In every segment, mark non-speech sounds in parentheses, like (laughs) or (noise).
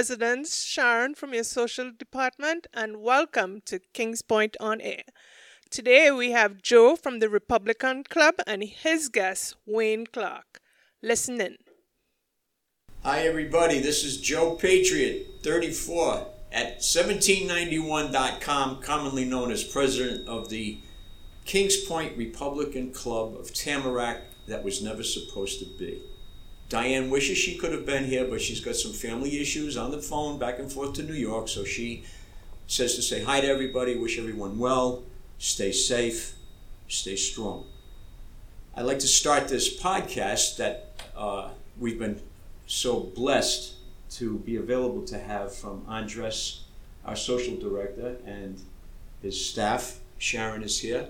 residents. Sharon from your social department, and welcome to Kings Point on Air. Today we have Joe from the Republican Club and his guest, Wayne Clark. Listen in. Hi, everybody. This is Joe Patriot, 34, at 1791.com, commonly known as president of the Kings Point Republican Club of Tamarac that was never supposed to be. Diane wishes she could have been here, but she's got some family issues on the phone back and forth to New York. So she says to say hi to everybody, wish everyone well, stay safe, stay strong. I'd like to start this podcast that uh, we've been so blessed to be available to have from Andres, our social director, and his staff. Sharon is here.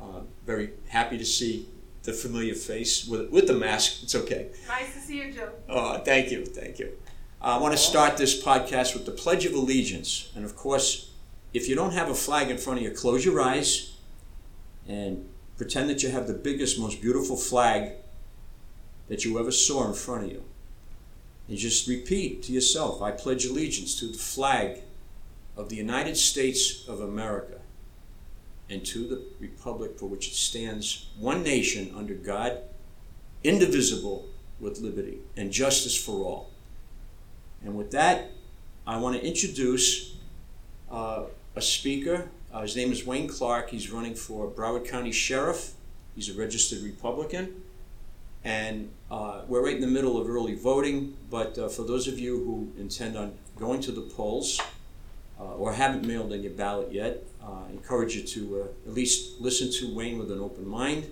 Uh, very happy to see the familiar face with, with the mask. It's okay. Nice to see you, Joe. Oh, thank you, thank you. I want to start this podcast with the Pledge of Allegiance. And of course, if you don't have a flag in front of you, close your eyes and pretend that you have the biggest, most beautiful flag that you ever saw in front of you. And just repeat to yourself I pledge allegiance to the flag of the United States of America and to the republic for which it stands, one nation under God, indivisible, with liberty and justice for all. And with that, I want to introduce uh, a speaker. Uh, his name is Wayne Clark. He's running for Broward County Sheriff. He's a registered Republican. And uh, we're right in the middle of early voting, but uh, for those of you who intend on going to the polls uh, or haven't mailed in your ballot yet, uh, encourage you to uh, at least listen to Wayne with an open mind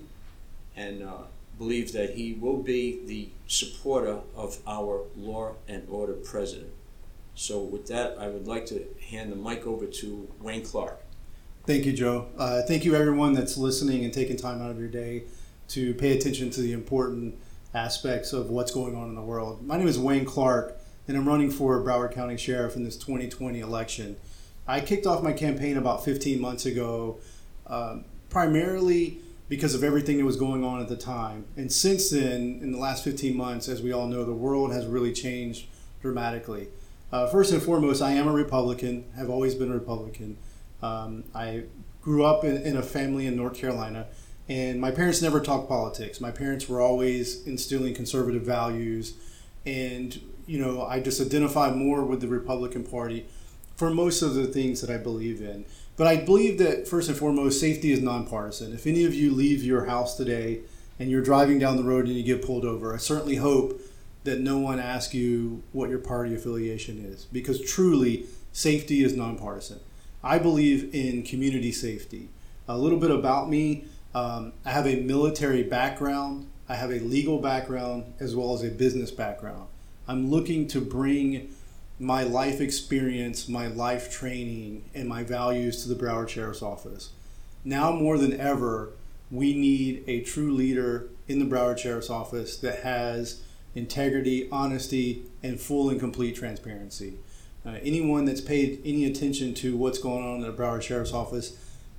and uh, believe that he will be the supporter of our law and order president. So, with that, I would like to hand the mic over to Wayne Clark. Thank you, Joe. Uh, thank you, everyone that's listening and taking time out of your day to pay attention to the important aspects of what's going on in the world. My name is Wayne Clark, and I'm running for Broward County Sheriff in this 2020 election. I kicked off my campaign about 15 months ago, uh, primarily because of everything that was going on at the time. And since then, in the last 15 months, as we all know, the world has really changed dramatically. Uh, first and foremost, I am a Republican, have always been a Republican. Um, I grew up in, in a family in North Carolina, and my parents never talked politics. My parents were always instilling conservative values, and you know, I just identify more with the Republican Party for most of the things that I believe in. But I believe that first and foremost, safety is nonpartisan. If any of you leave your house today and you're driving down the road and you get pulled over, I certainly hope that no one asks you what your party affiliation is because truly safety is nonpartisan. I believe in community safety. A little bit about me um, I have a military background, I have a legal background, as well as a business background. I'm looking to bring my life experience, my life training, and my values to the Broward Sheriff's Office. Now more than ever, we need a true leader in the Broward Sheriff's Office that has integrity, honesty, and full and complete transparency. Uh, anyone that's paid any attention to what's going on in the Broward Sheriff's Office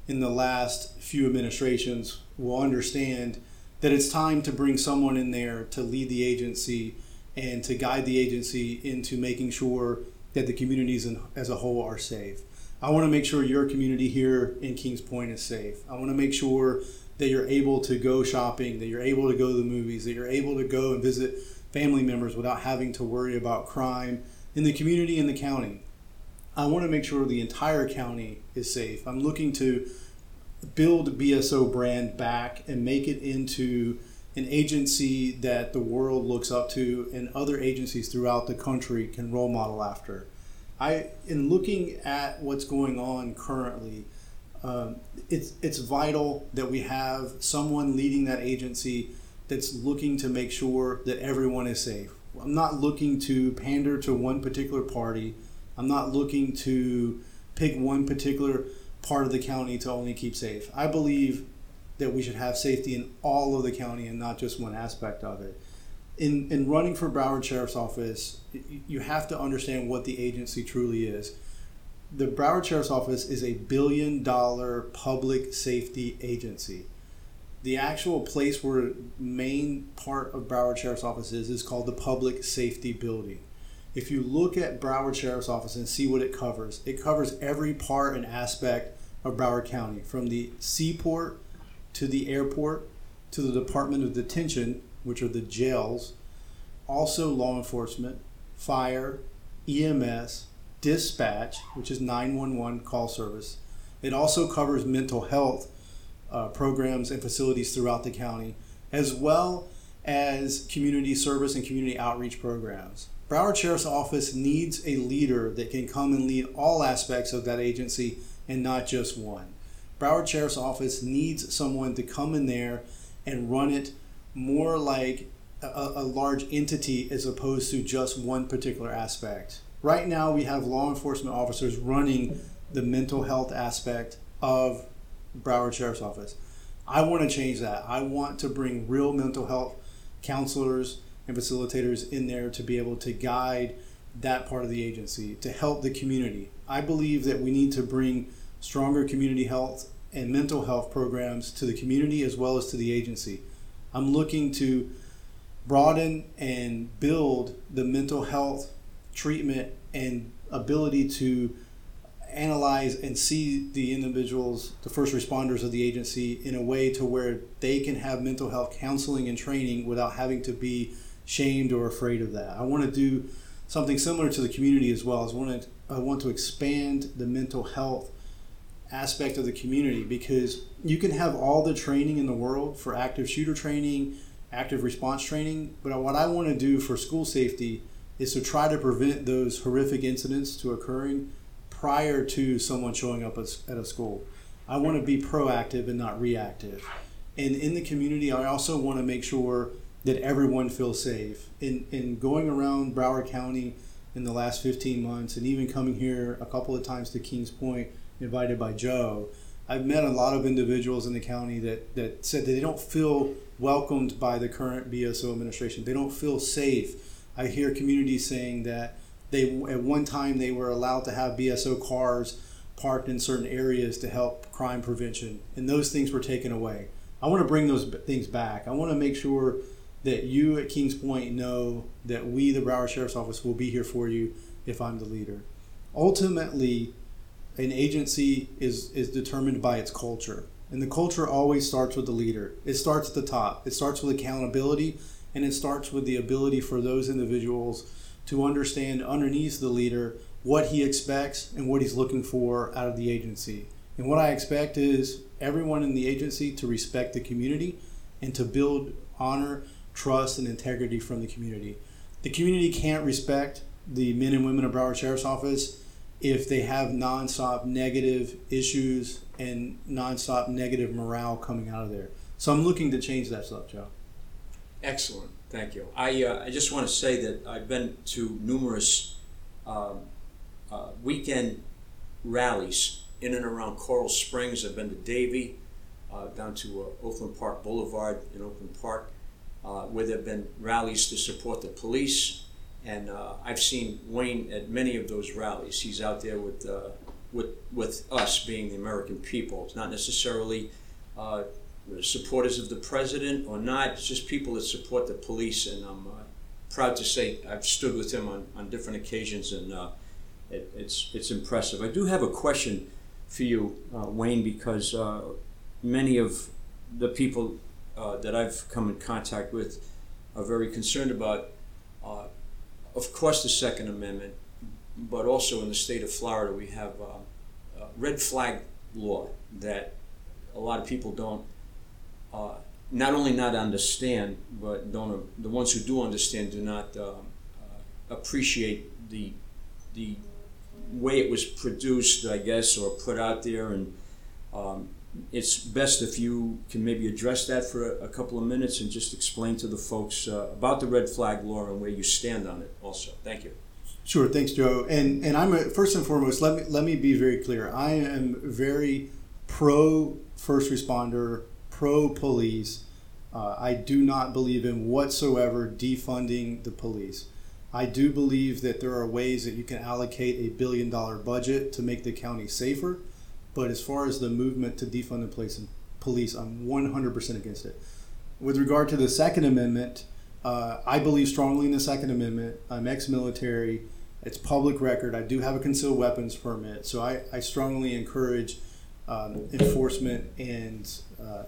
in the last few administrations will understand that it's time to bring someone in there to lead the agency and to guide the agency into making sure that the communities as a whole are safe. I want to make sure your community here in Kings Point is safe. I want to make sure that you're able to go shopping, that you're able to go to the movies, that you're able to go and visit family members without having to worry about crime in the community and the county. I want to make sure the entire county is safe. I'm looking to build BSO brand back and make it into an agency that the world looks up to and other agencies throughout the country can role model after. I, in looking at what's going on currently, um, it's it's vital that we have someone leading that agency that's looking to make sure that everyone is safe. I'm not looking to pander to one particular party. I'm not looking to pick one particular part of the county to only keep safe. I believe that we should have safety in all of the county and not just one aspect of it. In, in running for Broward Sheriff's Office, you have to understand what the agency truly is. The Broward Sheriff's Office is a billion dollar public safety agency. The actual place where main part of Broward Sheriff's Office is is called the Public Safety Building. If you look at Broward Sheriff's Office and see what it covers, it covers every part and aspect of Broward County, from the seaport to the airport to the Department of Detention, which are the jails, also law enforcement, fire, EMS, dispatch, which is 911 call service. It also covers mental health uh, programs and facilities throughout the county, as well as community service and community outreach programs. Broward Sheriff's Office needs a leader that can come and lead all aspects of that agency and not just one. Broward Sheriff's Office needs someone to come in there and run it more like a, a, large entity as opposed to just one particular aspect. Right now, we have law enforcement officers running the mental health aspect of Broward Sheriff's Office. I want to change that. I want to bring real mental health counselors and facilitators in there to be able to guide that part of the agency, to help the community. I believe that we need to bring stronger community health and mental health programs to the community as well as to the agency. I'm looking to broaden and build the mental health treatment and ability to analyze and see the individuals, the first responders of the agency, in a way to where they can have mental health counseling and training without having to be shamed or afraid of that. I want to do something similar to the community as well. I want to, I want to expand the mental health aspect of the community because you can have all the training in the world for active shooter training, active response training, but what I want to do for school safety is to try to prevent those horrific incidents to occurring prior to someone showing up at a school. I want to be proactive and not reactive. And in the community, I also want to make sure that everyone feels safe. In, in going around Broward County in the last 15 months and even coming here a couple of times to Kings Point, invited by Joe, I've met a lot of individuals in the county that, that said that they don't feel welcomed by the current BSO administration. They don't feel safe. I hear communities saying that they at one time they were allowed to have BSO cars parked in certain areas to help crime prevention, and those things were taken away. I want to bring those things back. I want to make sure that you at Kings Point know that we, the Broward Sheriff's Office, will be here for you if I'm the leader. Ultimately, an agency is is determined by its culture, and the culture always starts with the leader. It starts at the top. It starts with accountability, and it starts with the ability for those individuals to understand underneath the leader what he expects and what he's looking for out of the agency. And what I expect is everyone in the agency to respect the community and to build honor, trust, and integrity from the community. The community can't respect the men and women of Broward Sheriff's Office if they have nonstop negative issues and nonstop negative morale coming out of there. So I'm looking to change that stuff, Joe. Excellent. Thank you. I, uh, I just want to say that I've been to numerous um, uh, weekend rallies in and around Coral Springs. I've been to Davie, uh, down to uh, Oakland Park Boulevard in Oakland Park, where there have been rallies to support the police. And uh, I've seen Wayne at many of those rallies. He's out there with, with, with us being the American people. It's not necessarily supporters of the president or not. It's just people that support the police, and I'm uh, proud to say I've stood with him on, on different occasions, and uh, it, it's it's impressive. I do have a question for you, uh, Wayne, because uh, many of the people uh, that I've come in contact with are very concerned about, uh, of course, the Second Amendment, but also in the state of Florida we have a red flag law that a lot of people don't uh, not only not understand, but don't the ones who do understand do not uh, uh, appreciate the the way it was produced, I guess, or put out there, and um, it's best if you can maybe address that for a, a couple of minutes and just explain to the folks uh, about the red flag law and where you stand on it. Also, thank you. Sure, thanks, Joe. And and I'm a, first and foremost. Let me let me be very clear. I am very pro first responder pro police. Uh, I do not believe in whatsoever defunding the police. I do believe that there are ways that you can allocate a billion dollar budget to make the county safer. But as far as the movement to defund the police, police I'm 100% against it. With regard to the Second Amendment, Uh, I believe strongly in the Second Amendment. I'm ex military. It's public record. I do have a concealed weapons permit. So I, I strongly encourage um, enforcement and uh,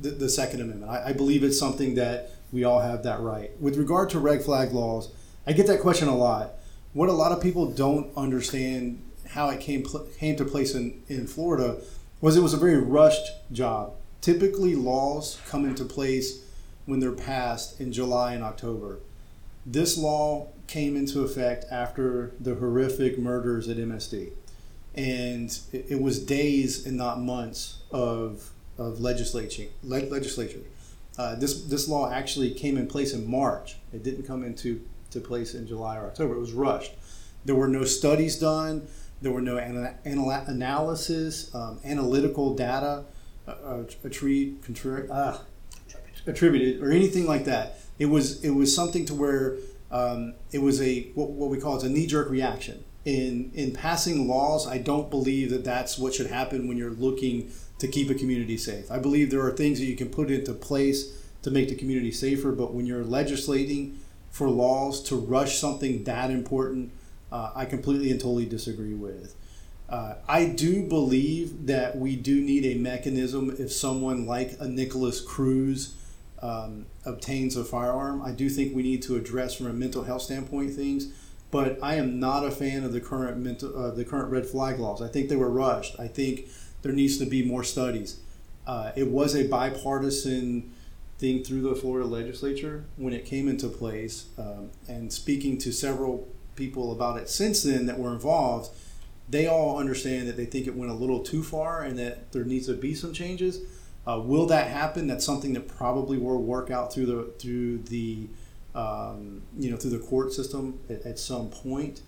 the, the, Second Amendment. I, I, believe it's something that we all have that right. With regard to red flag laws, I get that question a lot. What a lot of people don't understand how it came came to place in, in Florida was it was a very rushed job. Typically, laws come into place when they're passed in July and October. This law came into effect after the horrific murders at MSD. And it, it was days and not months of, of legislature. legislature. Uh, this, this law actually came in place in March. It didn't come into to place in July or October. It was rushed. There were no studies done. There were no ana- anal- analysis, um, analytical data uh, uh, uh, attributed, or anything like that. It was it was something to where um, it was a what, what we call it's a knee jerk reaction. In in passing laws, I don't believe that that's what should happen when you're looking to keep a community safe. I believe there are things that you can put into place to make the community safer, but when you're legislating for laws to rush something that important uh, I completely and totally disagree with. Uh, I do believe that we do need a mechanism if someone like a Nikolas Cruz um, obtains a firearm. I do think we need to address from a mental health standpoint things, but I am not a fan of the current mental uh, the current red flag laws. I think they were rushed. I think there needs to be more studies. Uh, it was a bipartisan thing through the Florida legislature when it came into place, um, and speaking to several people about it since then that were involved, they all understand that they think it went a little too far and that there needs to be some changes. Uh, will that happen? That's something that probably will work out through the through the um, you know through the court system at, at some point.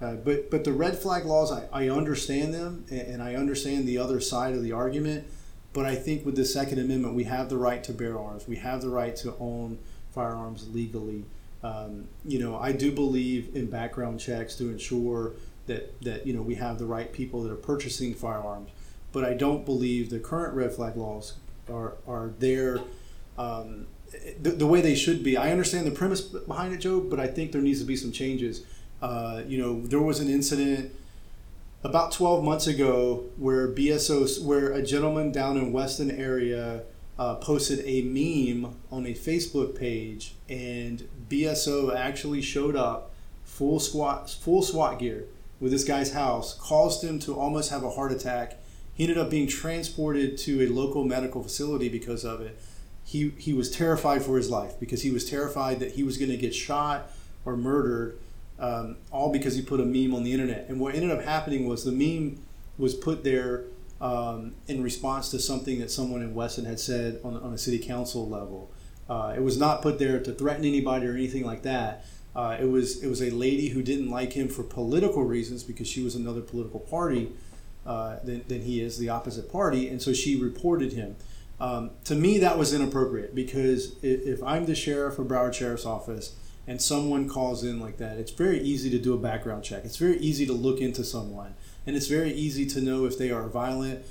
Uh, but but the red flag laws, I, I understand them and, and I understand the other side of the argument. But I think with the Second Amendment, we have the right to bear arms. We have the right to own firearms legally. Um, you know, I do believe in background checks to ensure that that you know we have the right people that are purchasing firearms. But I don't believe the current red flag laws are are there um, the, the, way they should be. I understand the premise behind it, Joe, but I think there needs to be some changes. Uh, you know, there was an incident about 12 months ago where BSO, where a gentleman down in Weston area uh, posted a meme on a Facebook page, and BSO actually showed up full squat, full SWAT gear with this guy's house, caused him to almost have a heart attack. He ended up being transported to a local medical facility because of it. He, he was terrified for his life because he was terrified that he was going to get shot or murdered, um, all because he put a meme on the internet. And what ended up happening was the meme was put there um, in response to something that someone in Weston had said on, on a city council level. Uh, it was not put there to threaten anybody or anything like that. Uh, it was it was a lady who didn't like him for political reasons because she was another political party uh, than, than he is, the opposite party, and so she reported him. Um, to me, that was inappropriate because if, if I'm the sheriff of Broward Sheriff's Office and someone calls in like that, it's very easy to do a background check. It's very easy to look into someone and it's very easy to know if they are a violent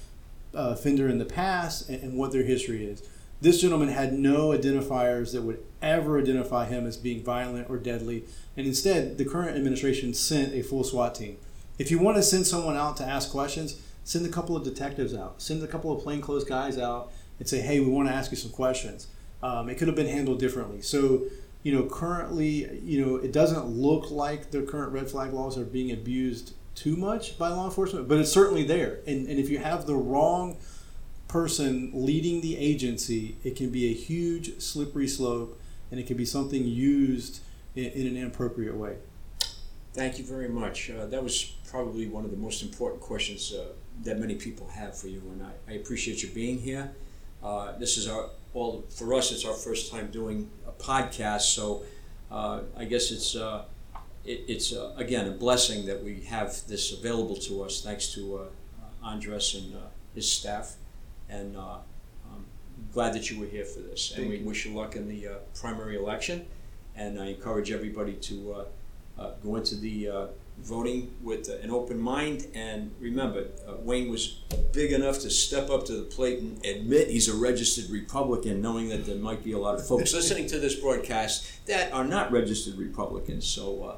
uh, offender in the past and, and what their history is. This gentleman had no identifiers that would ever identify him as being violent or deadly, and instead, the current administration sent a full SWAT team. If you want to send someone out to ask questions, send a couple of detectives out, send a couple of plainclothes guys out, and say, "Hey, we want to ask you some questions." Um, it could have been handled differently. So, you know, currently, you know, it doesn't look like the current red flag laws are being abused too much by law enforcement, but it's certainly there. And, and if you have the wrong person leading the agency, it can be a huge slippery slope and it can be something used in, in an inappropriate way. Thank you very much. Uh, that was probably one of the most important questions uh, that many people have for you, and I, I appreciate you being here. Uh, this is our well for us. It's our first time doing a podcast, so uh, I guess it's uh, it, it's uh, again a blessing that we have this available to us thanks to uh, Andres and uh, his staff. And uh, I'm glad that you were here for this. And we wish you luck in the primary election. And I encourage everybody to go into the voting with an open mind. And remember, uh, Wayne was big enough to step up to the plate and admit he's a registered Republican, knowing that there might be a lot of folks listening to this broadcast that are not registered Republicans. So, uh,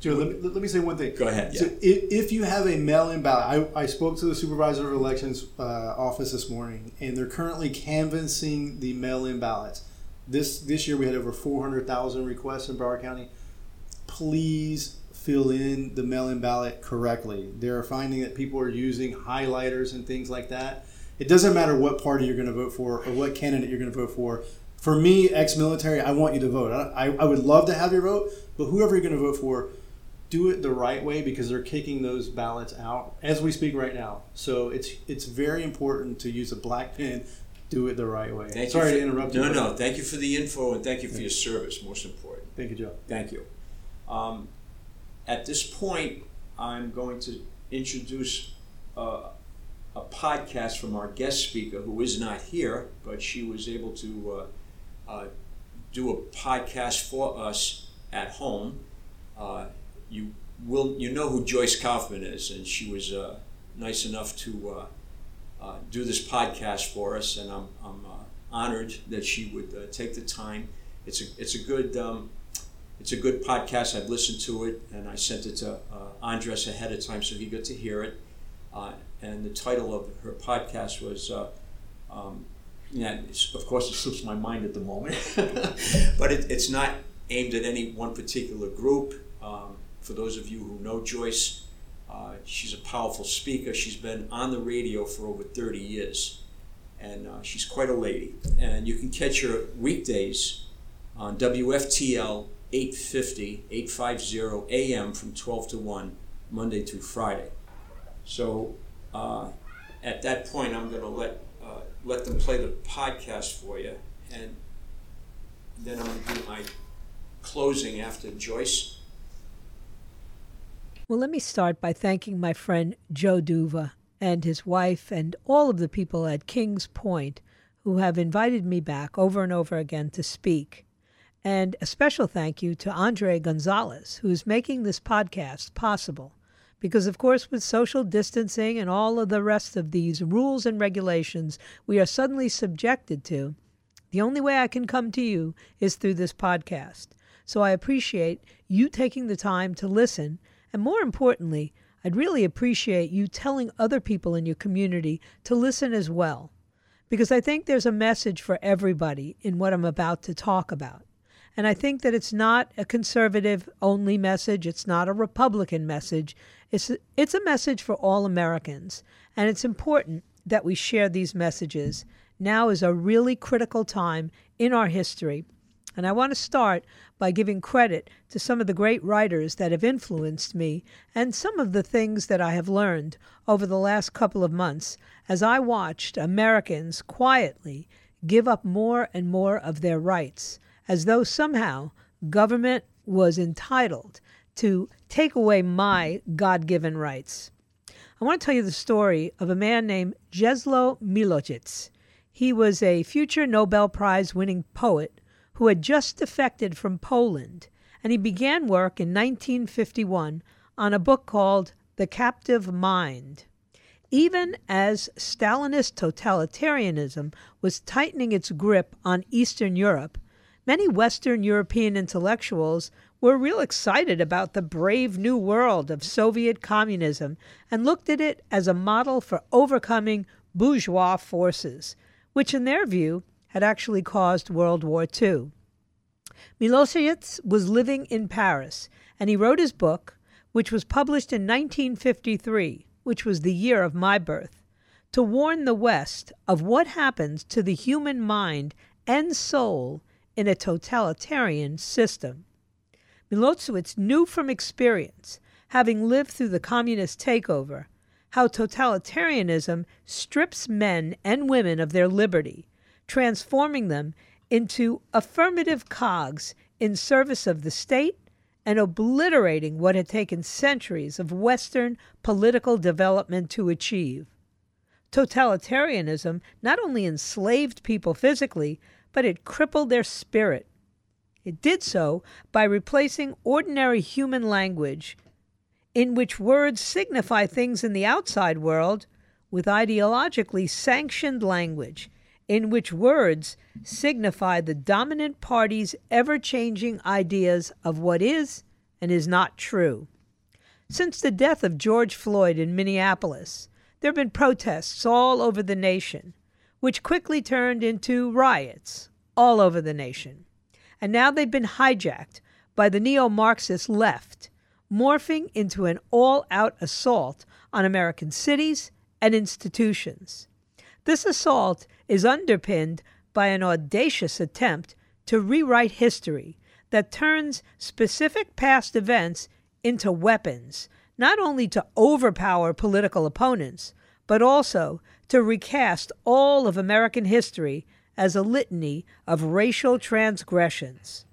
Joe, let me, let me say one thing. Go ahead. So Yeah. if, if you have a mail-in ballot, I, I spoke to the supervisor of elections uh, office this morning, and they're currently canvassing the mail-in ballots. This this year we had over four hundred thousand requests in Broward County. Please fill in the mail-in ballot correctly. They're finding that people are using highlighters and things like that. It doesn't matter what party you're going to vote for or what candidate you're going to vote for. For me, ex-military, I want you to vote. I, I, would love to have your vote, but whoever you're going to vote for, do it the right way because they're kicking those ballots out as we speak right now. So it's it's very important to use a black pen. Do it the right way. Thank Sorry you to interrupt you. No, but- no. Thank you for the info and thank you for your service. Most important. Thank you, Joe. Thank you. Um, at this point, I'm going to introduce uh, a podcast from our guest speaker who is not here, but she was able to uh, uh, do a podcast for us at home. Uh, you will you know who Joyce Kaufman is, and she was uh, nice enough to do this podcast for us, and I'm, I'm honored that she would take the time. It's a it's a good um, it's a good podcast. I've listened to it, and I sent it to uh, Andres ahead of time so he got to hear it. Uh, and the title of her podcast was, uh, um, yeah, of course, it slips my mind at the moment, (laughs) but it, it's not aimed at any one particular group. Um, for those of you who know Joyce, uh, she's a powerful speaker. She's been on the radio for over 30 years, and uh, she's quite a lady. And you can catch her weekdays on WFTL 850, 850 AM from 12 to 1, Monday through Friday. So uh, at that point, I'm going to let, uh, let them play the podcast for you, and then I'm going to do my closing after Joyce. Well, let me start by thanking my friend Joe Duva and his wife and all of the people at Kings Point who have invited me back over and over again to speak. And a special thank you to Andre Gonzalez, who's making this podcast possible. Because, of course, with social distancing and all of the rest of these rules and regulations we are suddenly subjected to, the only way I can come to you is through this podcast. So I appreciate you taking the time to listen. And more importantly, I'd really appreciate you telling other people in your community to listen as well. Because I think there's a message for everybody in what I'm about to talk about. And I think that it's not a conservative only message, it's not a Republican message. It's, it's a message for all Americans. And it's important that we share these messages. Now is a really critical time in our history. And I want to start by giving credit to some of the great writers that have influenced me and some of the things that I have learned over the last couple of months as I watched Americans quietly give up more and more of their rights, as though somehow government was entitled to take away my God given rights. I want to tell you the story of a man named Jeslo Milocic. He was a future Nobel Prize winning poet who had just defected from Poland, and he began work in 1951 on a book called The Captive Mind. Even as Stalinist totalitarianism was tightening its grip on Eastern Europe, many Western European intellectuals were real excited about the brave new world of Soviet communism and looked at it as a model for overcoming bourgeois forces, which, in their view, had actually caused World War II. Milosevic was living in Paris, and he wrote his book, which was published in 1953, which was the year of my birth, to warn the West of what happens to the human mind and soul in a totalitarian system. Milosevic knew from experience, having lived through the communist takeover, how totalitarianism strips men and women of their liberty, transforming them into affirmative cogs in service of the state and obliterating what had taken centuries of Western political development to achieve. Totalitarianism not only enslaved people physically, but it crippled their spirit. It did so by replacing ordinary human language, in which words signify things in the outside world, with ideologically sanctioned language, in which words signify the dominant party's ever changing ideas of what is and is not true. Since the death of George Floyd in Minneapolis, there have been protests all over the nation, which quickly turned into riots all over the nation. And now they've been hijacked by the neo Marxist left, morphing into an all out assault on American cities and institutions. This assault is underpinned by an audacious attempt to rewrite history that turns specific past events into weapons, not only to overpower political opponents, but also to recast all of American history as a litany of racial transgressions.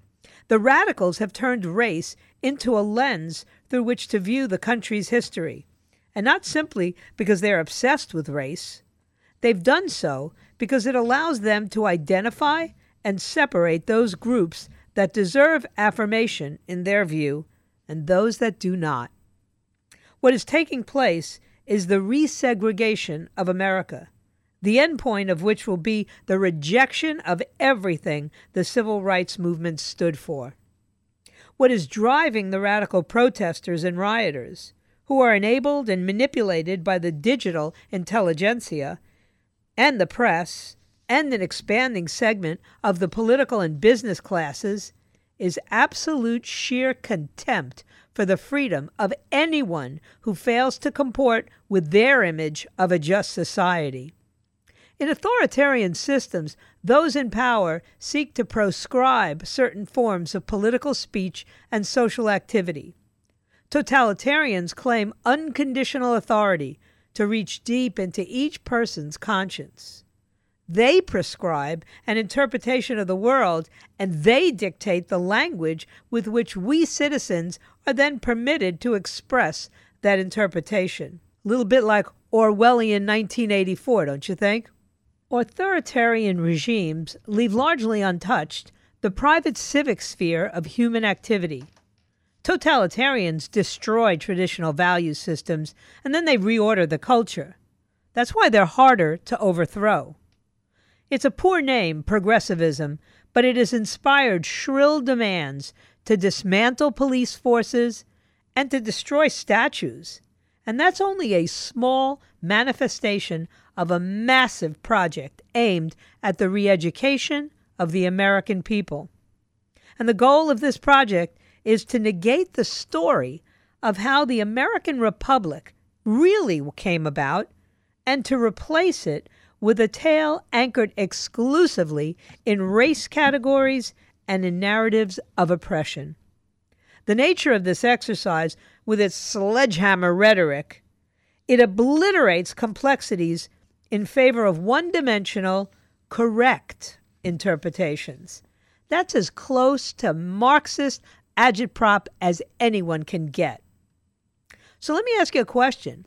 The radicals have turned race into a lens through which to view the country's history, and not simply because they're obsessed with race. They've done so because it allows them to identify and separate those groups that deserve affirmation in their view and those that do not. What is taking place is the resegregation of America, the end point of which will be the rejection of everything the civil rights movement stood for. What is driving the radical protesters and rioters, who are enabled and manipulated by the digital intelligentsia and the press and an expanding segment of the political and business classes, is absolute sheer contempt for the freedom of anyone who fails to comport with their image of a just society. In authoritarian systems, those in power seek to proscribe certain forms of political speech and social activity. Totalitarians claim unconditional authority to reach deep into each person's conscience. They prescribe an interpretation of the world, and they dictate the language with which we citizens are then permitted to express that interpretation. A little bit like Orwellian 1984, don't you think? Authoritarian regimes leave largely untouched the private civic sphere of human activity. Totalitarians destroy traditional value systems and then they reorder the culture. That's why they're harder to overthrow. It's a poor name, progressivism, but it has inspired shrill demands to dismantle police forces and to destroy statues. And that's only a small manifestation of a massive project aimed at the re education of the American people. And the goal of this project is to negate the story of how the American Republic really came about and to replace it with a tale anchored exclusively in race categories and in narratives of oppression. The nature of this exercise, with its sledgehammer rhetoric, it obliterates complexities in favor of one dimensional, correct interpretations. That's as close to Marxist agitprop as anyone can get. So let me ask you a question.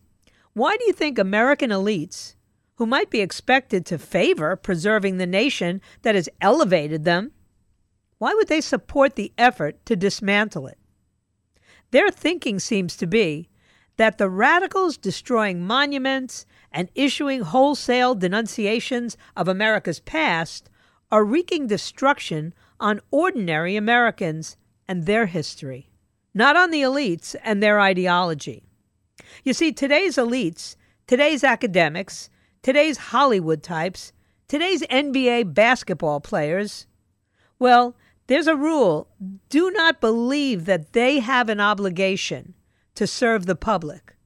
Why do you think American elites who might be expected to favor preserving the nation that has elevated them, why would they support the effort to dismantle it? Their thinking seems to be that the radicals destroying monuments and issuing wholesale denunciations of America's past are wreaking destruction on ordinary Americans and their history, not on the elites and their ideology. You see, today's elites, today's academics, today's Hollywood types, today's NBA basketball players, well, there's a rule do not believe that they have an obligation to serve the public.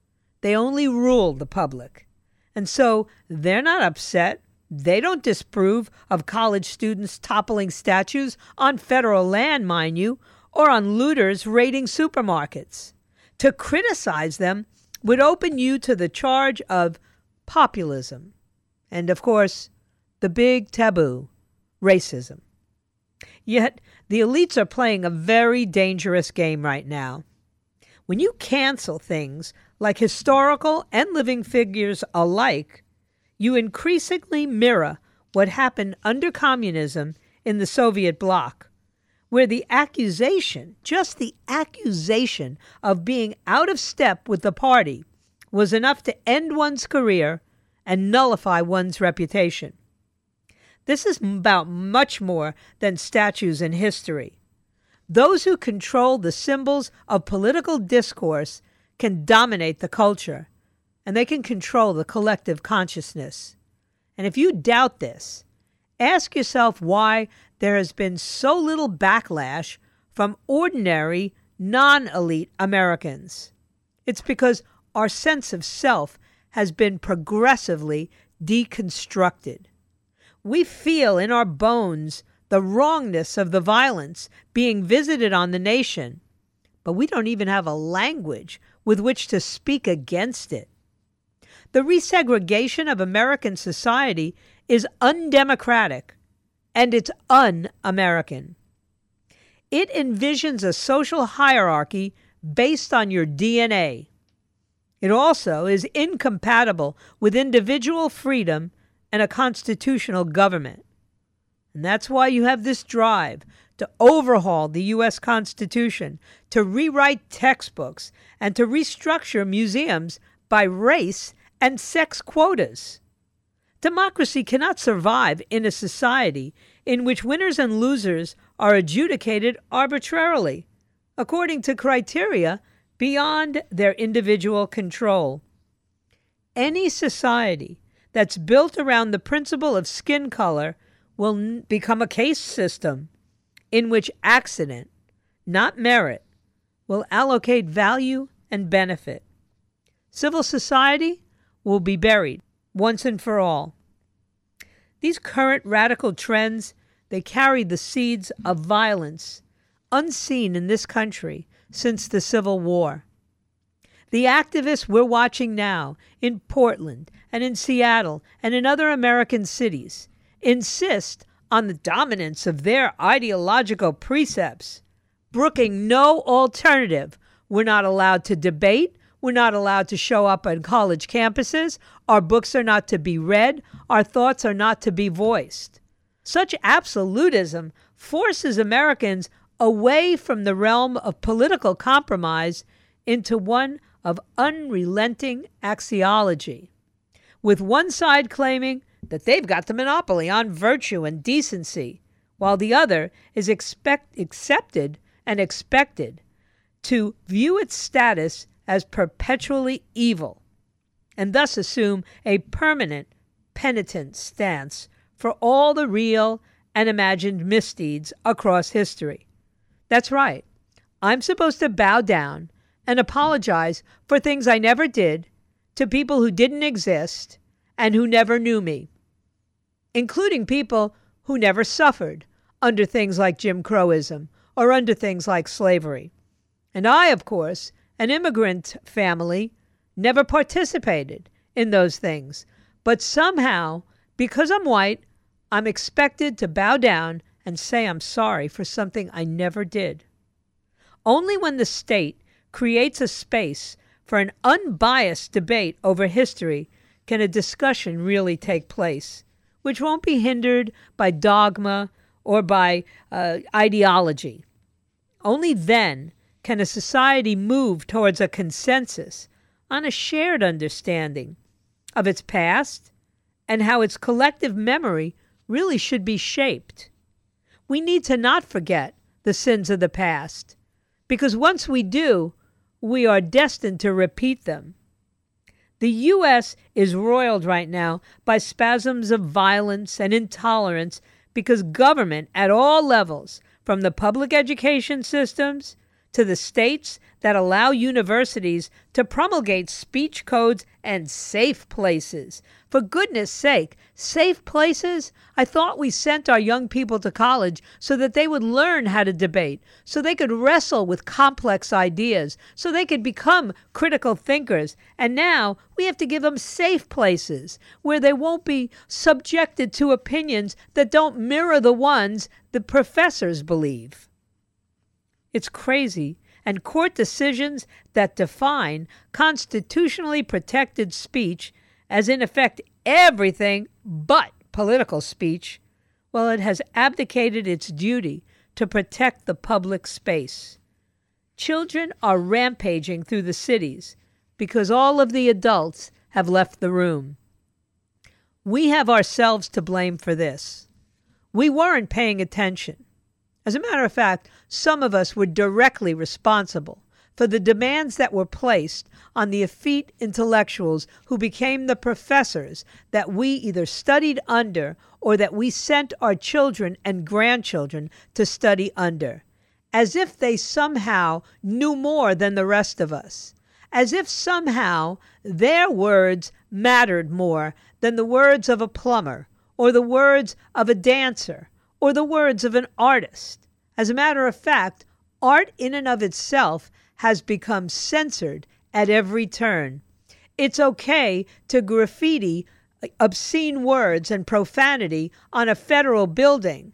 They only rule the public. And so they're not upset. They don't disapprove of college students toppling statues on federal land, mind you, or on looters raiding supermarkets. To criticize them would open you to the charge of populism, and of course, the big taboo racism. Yet, the elites are playing a very dangerous game right now. When you cancel things like historical and living figures alike, you increasingly mirror what happened under communism in the Soviet bloc, where the accusation, just the accusation of being out of step with the party, was enough to end one's career and nullify one's reputation. This is about much more than statues in history. Those who control the symbols of political discourse can dominate the culture, and they can control the collective consciousness. And if you doubt this, ask yourself why there has been so little backlash from ordinary, non elite Americans. It's because our sense of self has been progressively deconstructed. We feel in our bones the wrongness of the violence being visited on the nation, but we don't even have a language with which to speak against it. The resegregation of American society is undemocratic and it's un American. It envisions a social hierarchy based on your DNA. It also is incompatible with individual freedom and a constitutional government. And that's why you have this drive to overhaul the U.S. Constitution, to rewrite textbooks, and to restructure museums by race and sex quotas. Democracy cannot survive in a society in which winners and losers are adjudicated arbitrarily, according to criteria beyond their individual control. Any society that's built around the principle of skin color will n- become a case system in which accident, not merit, will allocate value and benefit. Civil society will be buried once and for all. These current radical trends, they carry the seeds of violence unseen in this country since the Civil War. The activists we're watching now in Portland and in Seattle and in other American cities insist on the dominance of their ideological precepts, brooking no alternative. We're not allowed to debate. We're not allowed to show up on college campuses. Our books are not to be read. Our thoughts are not to be voiced. Such absolutism forces Americans away from the realm of political compromise into one of unrelenting axiology, with one side claiming that they've got the monopoly on virtue and decency, while the other is expect, accepted and expected to view its status as perpetually evil, and thus assume a permanent penitent stance for all the real and imagined misdeeds across history. That's right. I'm supposed to bow down and apologize for things I never did to people who didn't exist and who never knew me, including people who never suffered under things like Jim Crowism or under things like slavery. And I, of course, an immigrant family, never participated in those things. But somehow, because I'm white, I'm expected to bow down and say I'm sorry for something I never did. Only when the state creates a space for an unbiased debate over history can a discussion really take place, which won't be hindered by dogma or by uh, ideology. Only then can a society move towards a consensus on a shared understanding of its past and how its collective memory really should be shaped? We need to not forget the sins of the past, because once we do, we are destined to repeat them. The U.S. is roiled right now by spasms of violence and intolerance because government at all levels, from the public education systems to the states that allow universities to promulgate speech codes and safe places. For goodness sake, safe places? I thought we sent our young people to college so that they would learn how to debate, so they could wrestle with complex ideas, so they could become critical thinkers. And now we have to give them safe places where they won't be subjected to opinions that don't mirror the ones the professors believe. It's crazy. And court decisions that define constitutionally protected speech as, in effect, everything but political speech, well, it has abdicated its duty to protect the public space. Children are rampaging through the cities because all of the adults have left the room. We have ourselves to blame for this. We weren't paying attention. As a matter of fact, some of us were directly responsible for the demands that were placed on the effete intellectuals who became the professors that we either studied under or that we sent our children and grandchildren to study under, as if they somehow knew more than the rest of us, as if somehow their words mattered more than the words of a plumber or the words of a dancer or the words of an artist. As a matter of fact, art in and of itself has become censored at every turn. It's okay to graffiti obscene words and profanity on a federal building,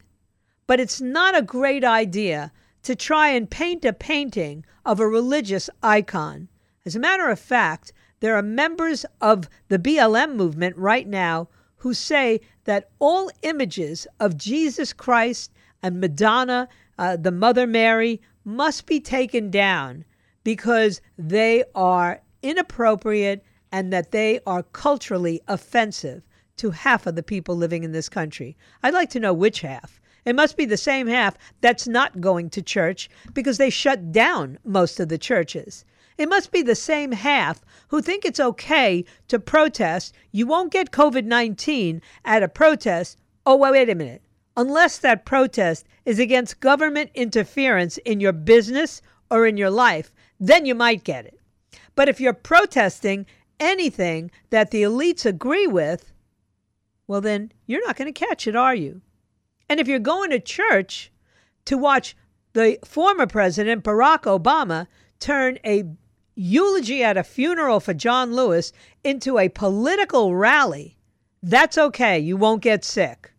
but it's not a great idea to try and paint a painting of a religious icon. As a matter of fact, there are members of the BLM movement right now who say that all images of Jesus Christ and Madonna, uh, the Mother Mary, must be taken down because they are inappropriate and that they are culturally offensive to half of the people living in this country. I'd like to know which half. It must be the same half that's not going to church because they shut down most of the churches. It must be the same half who think it's okay to protest. You won't get COVID 19 at a protest. Oh, wait, wait a minute. Unless that protest is against government interference in your business or in your life, then you might get it. But if you're protesting anything that the elites agree with, well, then you're not going to catch it, are you? And if you're going to church to watch the former president, Barack Obama, turn a eulogy at a funeral for John Lewis into a political rally, that's okay. You won't get sick.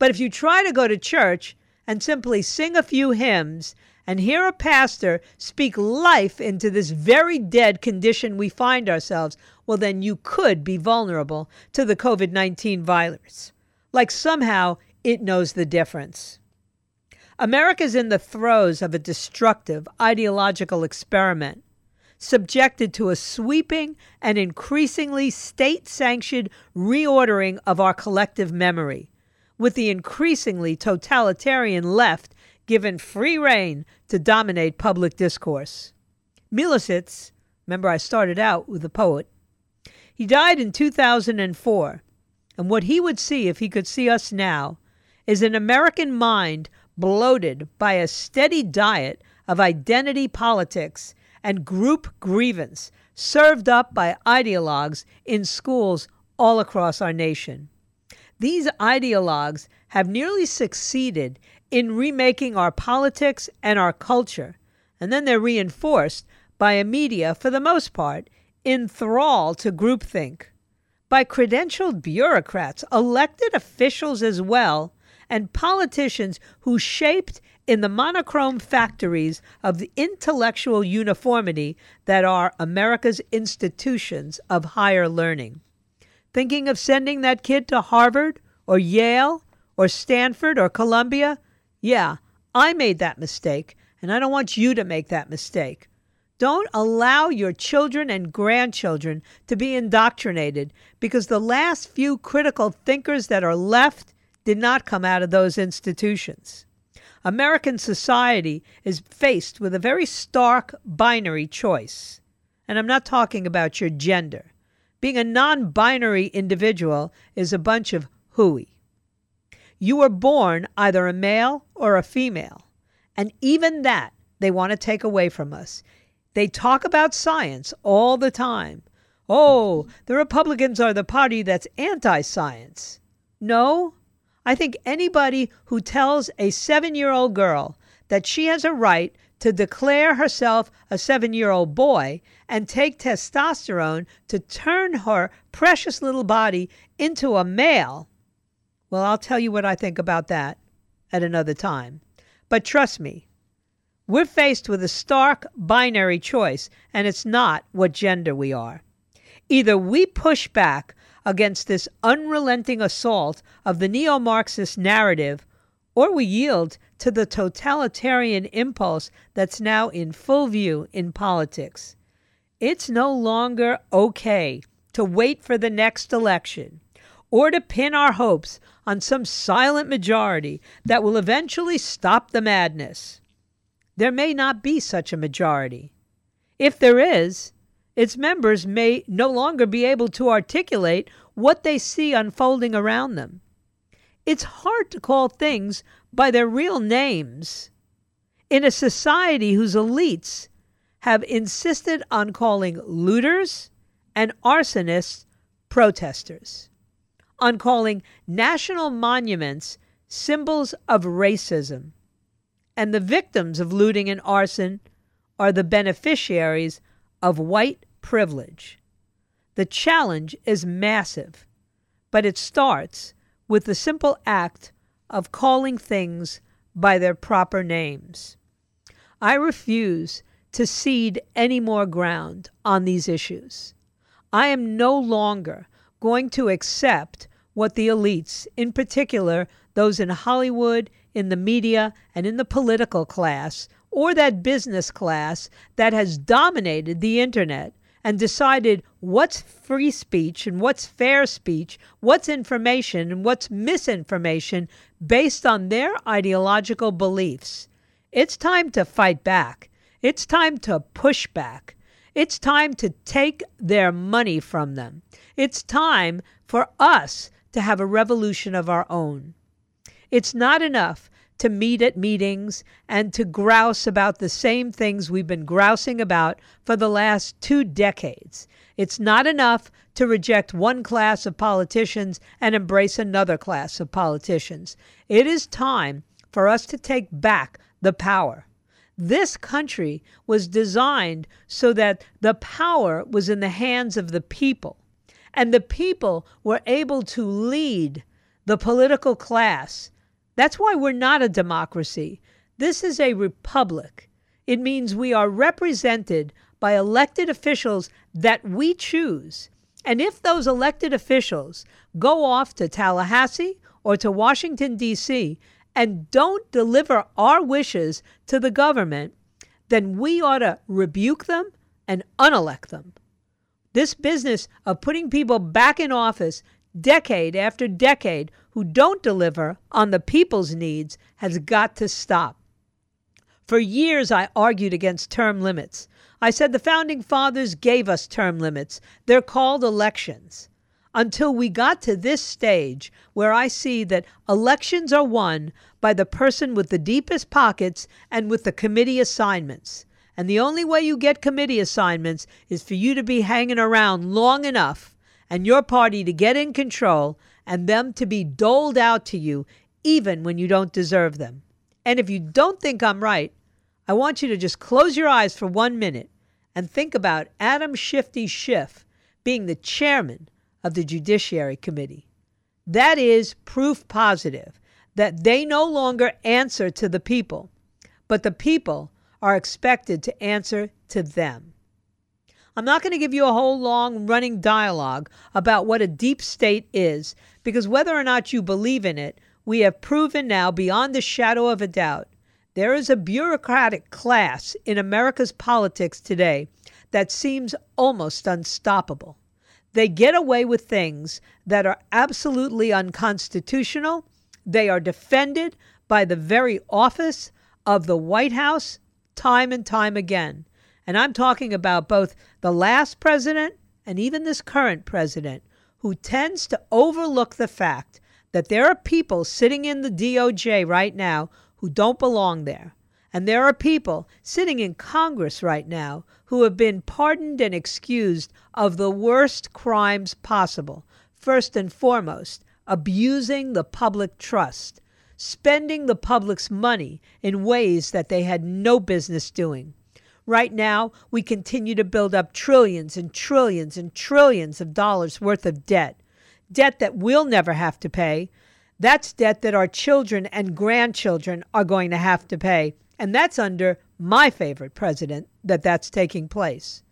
But if you try to go to church and simply sing a few hymns and hear a pastor speak life into this very dead condition we find ourselves, well, then you could be vulnerable to the COVID 19 virus. Like somehow it knows the difference. America's in the throes of a destructive ideological experiment, subjected to a sweeping and increasingly state sanctioned reordering of our collective memory, with the increasingly totalitarian left given free rein to dominate public discourse. Milosevic, remember I started out with a poet, he died in 2004, and what he would see if he could see us now is an American mind bloated by a steady diet of identity politics and group grievance served up by ideologues in schools all across our nation. These ideologues have nearly succeeded in remaking our politics and our culture. And then they're reinforced by a media, for the most part, in thrall to groupthink, by credentialed bureaucrats, elected officials as well, and politicians who shaped in the monochrome factories of the intellectual uniformity that are America's institutions of higher learning. Thinking of sending that kid to Harvard or Yale or Stanford or Columbia? Yeah, I made that mistake, and I don't want you to make that mistake. Don't allow your children and grandchildren to be indoctrinated because the last few critical thinkers that are left did not come out of those institutions. American society is faced with a very stark binary choice. And I'm not talking about your gender. Being a non binary individual is a bunch of hooey. You were born either a male or a female. And even that they want to take away from us. They talk about science all the time. Oh, the Republicans are the party that's anti science. No, I think anybody who tells a seven year old girl that she has a right to declare herself a seven year old boy and take testosterone to turn her precious little body into a male well, I'll tell you what I think about that at another time. But trust me, we're faced with a stark binary choice, and it's not what gender we are. Either we push back against this unrelenting assault of the neo Marxist narrative, or we yield to the totalitarian impulse that's now in full view in politics. It's no longer okay to wait for the next election or to pin our hopes on some silent majority that will eventually stop the madness. There may not be such a majority. If there is, its members may no longer be able to articulate what they see unfolding around them. It's hard to call things by their real names in a society whose elites have insisted on calling looters and arsonists protesters, on calling national monuments symbols of racism, and the victims of looting and arson are the beneficiaries of white privilege. The challenge is massive, but it starts with the simple act of calling things by their proper names. I refuse to cede any more ground on these issues. I am no longer going to accept what the elites, in particular those in Hollywood, in the media, and in the political class, or that business class that has dominated the internet and decided what's free speech and what's fair speech, what's information and what's misinformation based on their ideological beliefs. It's time to fight back. It's time to push back. It's time to take their money from them. It's time for us to have a revolution of our own. It's not enough to meet at meetings and to grouse about the same things we've been grousing about for the last two decades. It's not enough to reject one class of politicians and embrace another class of politicians. It is time for us to take back the power. This country was designed so that the power was in the hands of the people, and the people were able to lead the political class that's why we're not a democracy. This is a republic. It means we are represented by elected officials that we choose. And if those elected officials go off to Tallahassee or to Washington, D.C., and don't deliver our wishes to the government, then we ought to rebuke them and unelect them. This business of putting people back in office decade after decade who don't deliver on the people's needs has got to stop. For years, I argued against term limits. I said the founding fathers gave us term limits. They're called elections. Until we got to this stage where I see that elections are won by the person with the deepest pockets and with the committee assignments. And the only way you get committee assignments is for you to be hanging around long enough and your party to get in control and them to be doled out to you even when you don't deserve them. And if you don't think I'm right, I want you to just close your eyes for one minute and think about Adam Shifty Schiff being the chairman of the Judiciary Committee. That is proof positive that they no longer answer to the people, but the people are expected to answer to them. I'm not going to give you a whole long running dialogue about what a deep state is, because whether or not you believe in it, we have proven now beyond the shadow of a doubt there is a bureaucratic class in America's politics today that seems almost unstoppable. They get away with things that are absolutely unconstitutional. They are defended by the very office of the White House time and time again. And I'm talking about both the last president and even this current president, who tends to overlook the fact that there are people sitting in the DOJ right now who don't belong there. And there are people sitting in Congress right now who have been pardoned and excused of the worst crimes possible. First and foremost, abusing the public trust, spending the public's money in ways that they had no business doing. Right now, we continue to build up trillions and trillions and trillions of dollars worth of debt. Debt that we'll never have to pay. That's debt that our children and grandchildren are going to have to pay. And that's under my favorite president that that's taking place.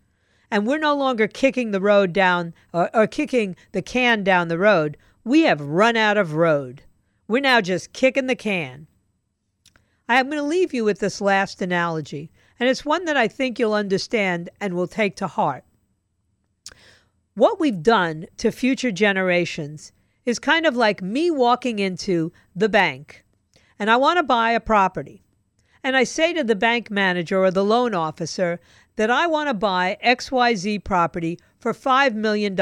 And we're no longer kicking the road down or, or kicking the can down the road. We have run out of road. We're now just kicking the can. I am going to leave you with this last analogy, and it's one that I think you'll understand and will take to heart. What we've done to future generations is kind of like me walking into the bank and I want to buy a property. And I say to the bank manager or the loan officer that I want to buy XYZ property for $5 million.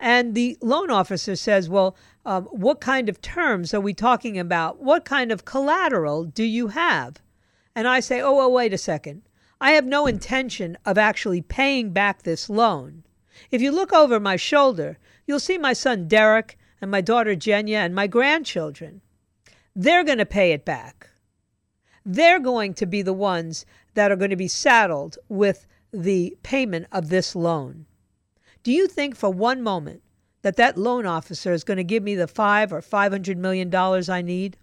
And the loan officer says, Well, um, what kind of terms are we talking about? What kind of collateral do you have? And I say, Oh, well, wait a second. I have no intention of actually paying back this loan. If you look over my shoulder, you'll see my son Derek and my daughter Jenya and my grandchildren. They're going to pay it back. They're going to be the ones that are going to be saddled with the payment of this loan. Do you think for one moment that that loan officer is going to give me the five or five hundred million dollars I need?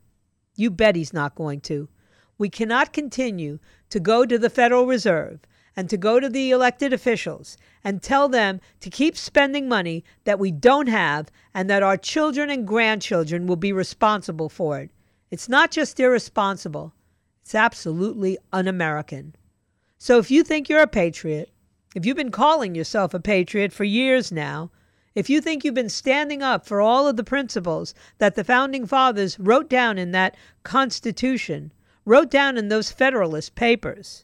You bet he's not going to. We cannot continue to go to the Federal Reserve and to go to the elected officials and tell them to keep spending money that we don't have and that our children and grandchildren will be responsible for it. It's not just irresponsible, it's absolutely un American. So if you think you're a patriot, if you've been calling yourself a patriot for years now, if you think you've been standing up for all of the principles that the founding fathers wrote down in that Constitution, wrote down in those Federalist Papers,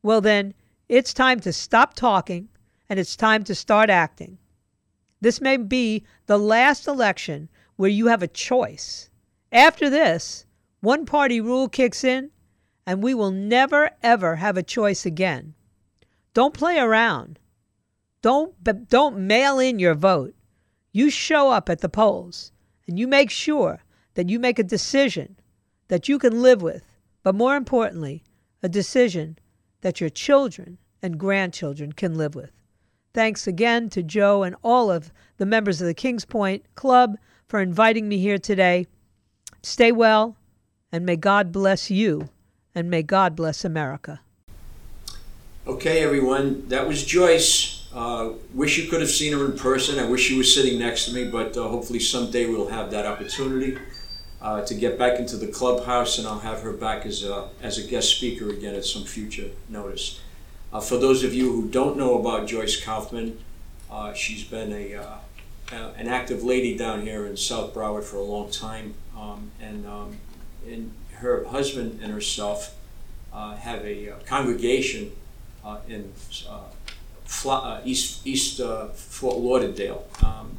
well, then it's time to stop talking and it's time to start acting. This may be the last election where you have a choice. After this, one party rule kicks in, and we will never, ever have a choice again. Don't play around. Don't, don't mail in your vote. You show up at the polls and you make sure that you make a decision that you can live with, but more importantly, a decision that your children and grandchildren can live with. Thanks again to Joe and all of the members of the Kings Point Club for inviting me here today. Stay well, and may God bless you, and may God bless America. Okay, everyone, that was Joyce. Uh, wish you could have seen her in person. I wish she was sitting next to me, but uh, hopefully someday we'll have that opportunity uh, to get back into the clubhouse, and I'll have her back as a, as a guest speaker again at some future notice. Uh, for those of you who don't know about Joyce Kaufman, uh, she's been a, uh, an active lady down here in South Broward for a long time, um, and, um, and her husband and herself have a congregation uh, in uh, uh, East East Fort Lauderdale. Um,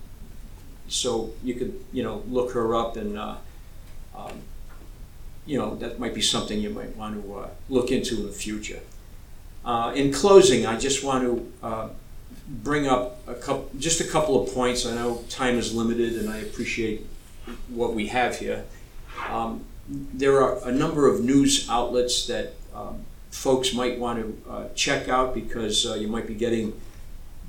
so you could you know look her up and um, you know that might be something you might want to look into in the future. in closing, I just want to bring up a couple, just a couple of points. I know time is limited, and I appreciate what we have here. Um, there are a number of news outlets that um, folks might want to uh, check out because uh, you might be getting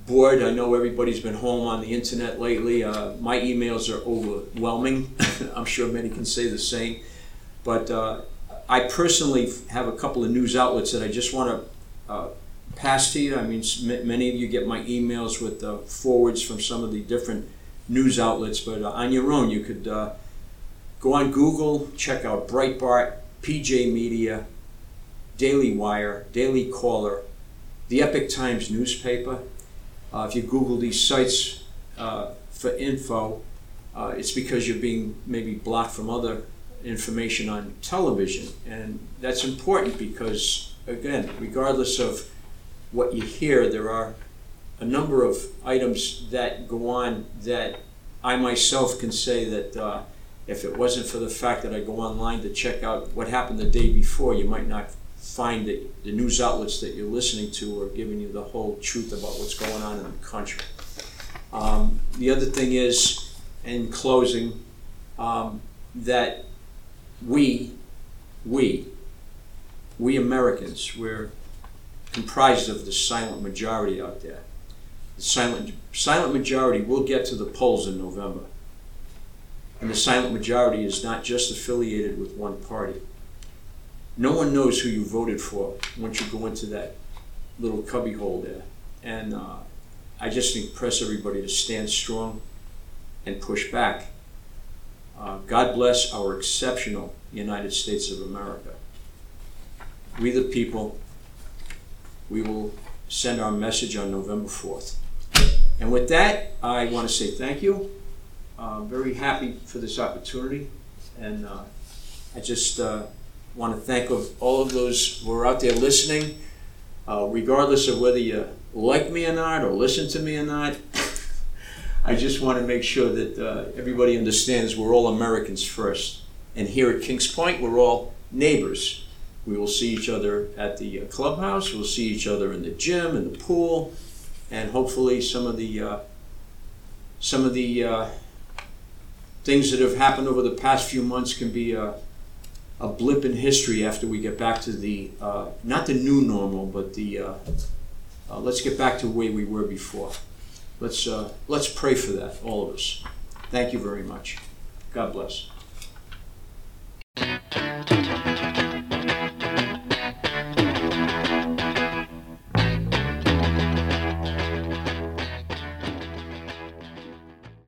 bored. I know everybody's been home on the internet lately. Uh, my emails are overwhelming. (laughs) I'm sure many can say the same. But uh, I personally have a couple of news outlets that I just want to uh, pass to you. I mean, many of you get my emails with uh, forwards from some of the different news outlets, but on your own, you could go on Google, check out Breitbart, PJ Media, Daily Wire, Daily Caller, the Epoch Times newspaper. Uh, if you Google these sites uh, for info, uh, it's because you're being maybe blocked from other information on television. And that's important because, again, regardless of what you hear, there are a number of items that go on that I myself can say that uh, if it wasn't for the fact that I go online to check out what happened the day before, you might not find that the news outlets that you're listening to are giving you the whole truth about what's going on in the country. Um, the other thing is, in closing, um, that we, we, we Americans, we're comprised of the silent majority out there. The silent, silent majority will get to the polls in November. And the silent majority is not just affiliated with one party no one knows who you voted for once you go into that little cubbyhole there. And uh, I just impress everybody to stand strong and push back. Uh, God bless our exceptional United States of America. we the people, we will send our message on November 4th. And with that, I want to say thank you. I'm very happy for this opportunity. And uh, I just uh, want to thank of all of those who are out there listening, uh, regardless of whether you like me or not, or listen to me or not. (laughs) I just want to make sure that uh, everybody understands we're all Americans first. And here at Kings Point, we're all neighbors. We will see each other at the uh, clubhouse, we'll see each other in the gym, in the pool, and hopefully some of the uh, some of the uh, things that have happened over the past few months can be a, a blip in history after we get back to the, uh, not the new normal, but the, uh, uh, let's get back to the way we were before. Let's, uh, let's pray for that, all of us. Thank you very much. God bless.